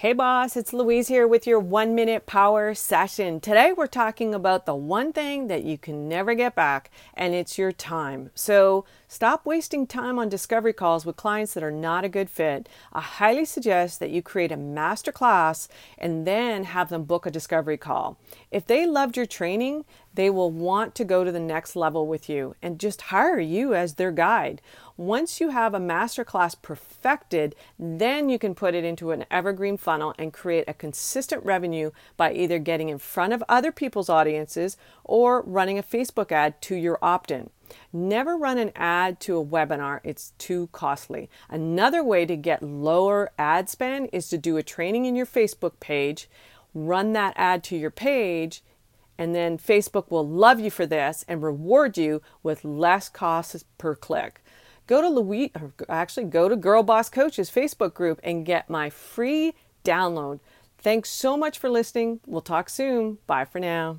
Hey boss, it's Louise here with your one minute power session. Today we're talking about the one thing that you can never get back, and it's your time. So stop wasting time on discovery calls with clients that are not a good fit. I highly suggest that you create a master class and then have them book a discovery call. If they loved your training, they will want to go to the next level with you and just hire you as their guide. Once you have a master class perfected, then you can put it into an evergreen funnel and create a consistent revenue by either getting in front of other people's audiences or running a Facebook ad to your opt in. Never run an ad to a webinar, it's too costly. Another way to get lower ad spend is to do a training in your Facebook page, run that ad to your page, and then Facebook will love you for this and reward you with less costs per click go to Louis, or actually go to Girl Boss Coach's Facebook group and get my free download. Thanks so much for listening. We'll talk soon. Bye for now.